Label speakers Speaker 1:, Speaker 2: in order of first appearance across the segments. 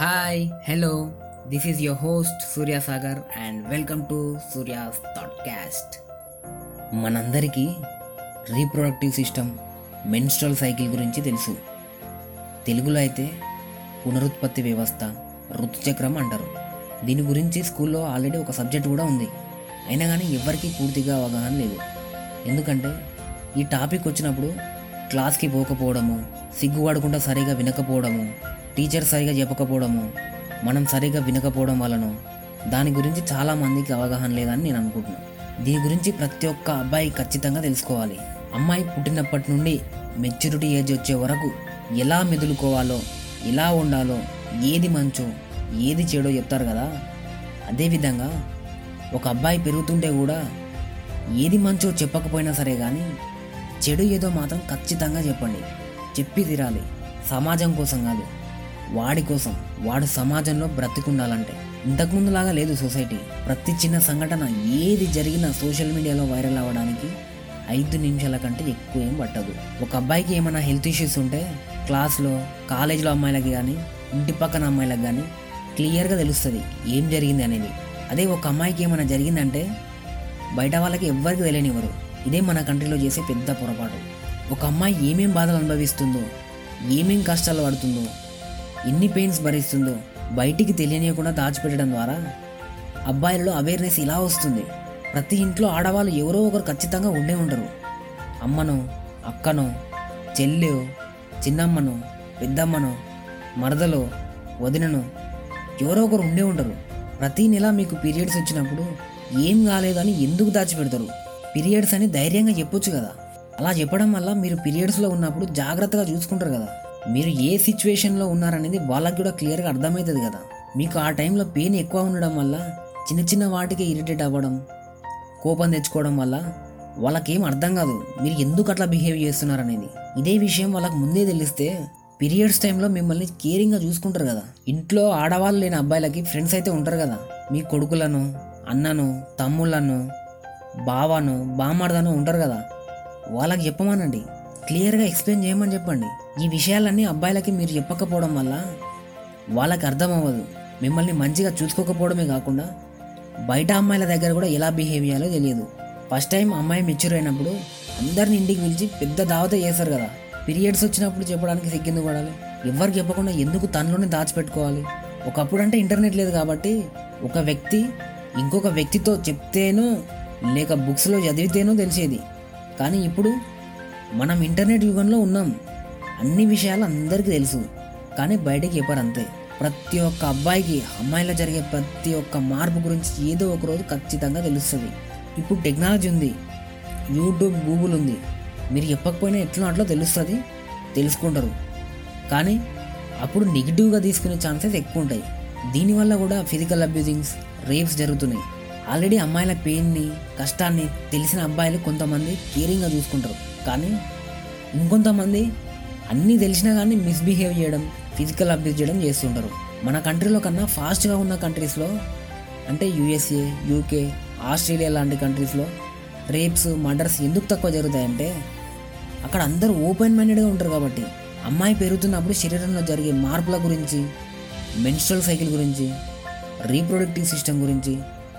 Speaker 1: Hi hello this is your host Surya Sagar and welcome to Surya's thoughtcast మనందరికీ reproductive system menstrual cycle గురించి తెలుసు. తెలుగులో అయితే పునరుత్పత్తి వ్యవస్థ ఋతుచక్రం అంటారు. దీని గురించి స్కూల్లో ఆల్రెడీ ఒక సబ్జెక్ట్ కూడా ఉంది. అయినా కానీ ఎవరికీ పూర్తిగా అవగాహన లేదు. ఎందుకంటే ఈ టాపిక్ వచ్చినప్పుడు క్లాస్కి పోకపోవడము సిగ్గుపడకుండా సరిగా వినకపోవడము టీచర్ సరిగా చెప్పకపోవడము మనం సరిగా వినకపోవడం వలన దాని గురించి చాలా మందికి అవగాహన లేదని నేను అనుకుంటున్నాను దీని గురించి ప్రతి ఒక్క అబ్బాయి ఖచ్చితంగా తెలుసుకోవాలి. అమ్మాయి పుట్టినప్పటి నుండి మెచ్యూరిటీ ఏజ్ వచ్చే వరకు ఎలా మెదులుకోవాలో ఎలా ఉండాలో ఏది మంచో ఏది చెడో చెప్తారు కదా. అదేవిధంగా ఒక అబ్బాయి పెరుగుతుంటే కూడా ఏది మంచో చెప్పకపోయినా సరే కానీ చెడు ఏదో మాత్రం ఖచ్చితంగా చెప్పండి. చెప్పి తీరాలి. సమాజం కోసం కాదు. వాడి కోసం వాడు సమాజంలో బ్రతికుండాలంటే. ఇంతకుముందులాగా లేదు సొసైటీ. ప్రతి చిన్న సంఘటన ఏది జరిగినా సోషల్ మీడియాలో వైరల్ అవ్వడానికి ఐదు నిమిషాల కంటే ఎక్కువ ఏం పట్టదు. ఒక అబ్బాయికి ఏమైనా హెల్త్ ఇష్యూస్ ఉంటే క్లాస్లో కాలేజీలో అమ్మాయిలకి కానీ ఇంటి పక్కన అమ్మాయిలకు కానీ క్లియర్గా తెలుస్తుంది ఏం జరిగింది అనేది. అదే ఒక అమ్మాయికి ఏమైనా జరిగిందంటే బయట వాళ్ళకి ఎవ్వరికి తెలియనివ్వరు. ఇదే మన కంట్రీలో చేసే పెద్ద పొరపాటు. ఒక అమ్మాయి ఏమేం బాధలు అనుభవిస్తుందో ఏమేం కష్టాలు పడుతుందో ఎన్ని పెయిన్స్ భరిస్తుందో బయటికి తెలియనియకుండా దాచిపెట్టడం ద్వారా అబ్బాయిలలో అవేర్నెస్ ఇలా వస్తుంది. ప్రతి ఇంట్లో ఆడవాళ్ళు ఎవరో ఒకరు ఖచ్చితంగా ఉండే ఉంటారు అమ్మనో అక్కనో చెల్లె చిన్నమ్మనో పెద్దమ్మనో మరదలో వదిననో ఎవరో ఒకరు ఉండే ఉంటారు ప్రతి నెల మీకు పీరియడ్స్ వచ్చినప్పుడు ఏం కాలేదని ఎందుకు దాచిపెడతారు? పీరియడ్స్ అని ధైర్యంగా చెప్పొచ్చు కదా. అలా చెప్పడం వల్ల మీరు పీరియడ్స్లో ఉన్నప్పుడు జాగ్రత్తగా చూసుకుంటారు కదా. మీరు ఏ సిచ్యువేషన్లో ఉన్నారనేది వాళ్ళకి కూడా క్లియర్గా అర్థమవుతుంది కదా. మీకు ఆ టైంలో పెయిన్ ఎక్కువ ఉండడం వల్ల చిన్న చిన్న వాటికి ఇరిటేట్ అవ్వడం కోపం తెచ్చుకోవడం వల్ల వాళ్ళకేం అర్థం కాదు మీరు ఎందుకు అట్లా బిహేవ్ చేస్తున్నారనేది. ఇదే విషయం వాళ్ళకి ముందే తెలిస్తే పీరియడ్స్ టైంలో మిమ్మల్ని కేరింగ్గా చూసుకుంటారు కదా. ఇంట్లో ఆడవాళ్ళు లేని అబ్బాయిలకి ఫ్రెండ్స్ అయితే ఉంటారు కదా. మీ కొడుకులను అన్నను తమ్ముళ్ళను బావను బామ్మర్దను ఉంటారు కదా. వాళ్ళకి చెప్పమనండి. క్లియర్గా ఎక్స్ప్లెయిన్ చేయమని చెప్పండి. ఈ విషయాలన్నీ అబ్బాయిలకి మీరు చెప్పకపోవడం వల్ల వాళ్ళకి అర్థం అవ్వదు మిమ్మల్ని మంచిగా చూసుకోకపోవడమే కాకుండా బయట అమ్మాయిల దగ్గర కూడా ఎలా బిహేవ్ చేయాలో తెలియదు. ఫస్ట్ టైం అమ్మాయి మెచ్యూర్ అయినప్పుడు అందరిని ఇంటికి పిలిచి పెద్ద దావత చేస్తారు కదా. పీరియడ్స్ వచ్చినప్పుడు చెప్పడానికి సిగ్గింది పడాలి. ఎవరికి చెప్పకుండా ఎందుకు తనలోనే దాచిపెట్టుకోవాలి? ఒకప్పుడు అంటే ఇంటర్నెట్ లేదు కాబట్టి ఒక వ్యక్తి ఇంకొక వ్యక్తితో చెప్తేనో లేక బుక్స్లో చదివితేనో తెలిసేది. కానీ ఇప్పుడు మనం ఇంటర్నెట్ యుగంలో ఉన్నాం. అన్ని విషయాలు అందరికీ తెలుసు. కానీ బయటకి చెప్పారు అంతే. ప్రతి ఒక్క అబ్బాయికి అమ్మాయిలో జరిగే ప్రతి ఒక్క మార్పు గురించి ఏదో ఒక రోజు ఖచ్చితంగా తెలుస్తుంది. ఇప్పుడు టెక్నాలజీ ఉంది. యూట్యూబ్ గూగుల్ ఉంది. మీరు చెప్పకపోయినా ఎట్లా అట్లా తెలుస్తుంది? తెలుసుకుంటారు. కానీ అప్పుడు నెగిటివ్గా తీసుకునే ఛాన్సెస్ ఎక్కువ ఉంటాయి. దీనివల్ల కూడా ఫిజికల్ అబ్యూజింగ్స్ రేప్స్ జరుగుతున్నాయి. ఆల్రెడీ అమ్మాయిల పెయిన్ని కష్టాన్ని తెలిసిన అబ్బాయిలు కొంతమంది కేరింగ్గా చూసుకుంటారు. కానీ ఇంకొంతమంది అన్నీ తెలిసినా కానీ మిస్బిహేవ్ చేయడం ఫిజికల్ అబ్యూజ్ చేయడం చేస్తుంటారు. మన కంట్రీలో కన్నా ఫాస్ట్గా ఉన్న కంట్రీస్లో అంటే యూఎస్ఏ యూకే ఆస్ట్రేలియా లాంటి కంట్రీస్లో రేప్స్ మర్డర్స్ ఎందుకు తక్కువ జరుగుతాయంటే అక్కడ అందరూ ఓపెన్ మైండెడ్గా ఉంటారు కాబట్టి. అమ్మాయి పెరుగుతున్నప్పుడు శరీరంలో జరిగే మార్పుల గురించి మెన్స్ట్రల్ సైకిల్ గురించి రీప్రొడక్టివ్ సిస్టమ్ గురించి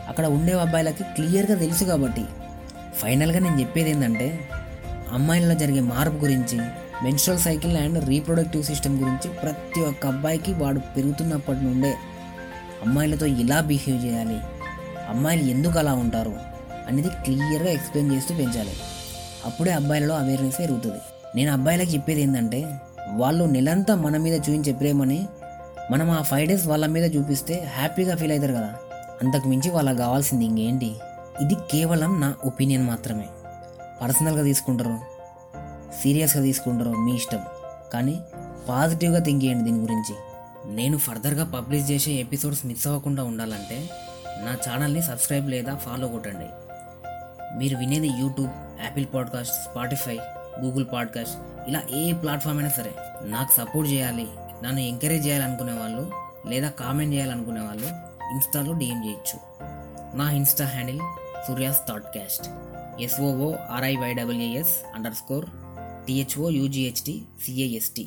Speaker 1: అక్కడ ఉండే అబ్బాయిలకి క్లియర్గా తెలుసు కాబట్టి. ఫైనల్గా నేను చెప్పేది ఏంటంటే అమ్మాయిలలో జరిగే మార్పు గురించి menstrual cycle and reproductive system గురించి ప్రతి ఒక్క అబ్బాయికి వాడు పెరుగుతున్నప్పటి నుండే అమ్మాయిలతో ఎలా బిహేవ్ చేయాలి. అమ్మాయిలు ఎందుకు అలా ఉంటారు అనేది క్లియర్గా ఎక్స్ప్లెయిన్ చేస్తూ పెంచాలి. అప్పుడే అబ్బాయిలలో అవేర్నెస్ పెరుగుతుంది. నేను అబ్బాయిలకు చెప్పేది ఏంటంటే వాళ్ళు నెలంతా మన మీద చూపించే ప్రేమని మనం ఆ ఫైవ్ డేస్ వాళ్ళ మీద చూపిస్తే హ్యాపీగా ఫీల్ అవుతారు కదా. అంతకు మించి వాళ్ళకి కావాల్సింది ఇంకేంటి? ఇది కేవలం నా ఒపీనియన్ మాత్రమే. పర్సనల్గా తీసుకుంటారు. సీరియస్గా తీసుకుంటారు మీ ఇష్టం. కానీ పాజిటివ్గా థింక్ చేయండి దీని గురించి. నేను ఫర్దర్గా పబ్లిష్ చేసే ఎపిసోడ్స్ మిస్ అవ్వకుండా ఉండాలంటే నా ఛానల్ని సబ్స్క్రైబ్ లేదా ఫాలో కొట్టండి. మీరు వినేది YouTube Apple podcast Spotify Google podcast ఇలా ఏ ప్లాట్ఫామ్ అయినా సరే నాకు సపోర్ట్ చేయాలి నన్ను ఎంకరేజ్ చేయాలనుకునే వాళ్ళు లేదా కామెంట్ చేయాలనుకునే వాళ్ళు ఇన్స్టాలో డిఎం చేయొచ్చు. నా insta handle Surya's thoughtcast. S O O R I Y W S underscore T H O U G H T C A S T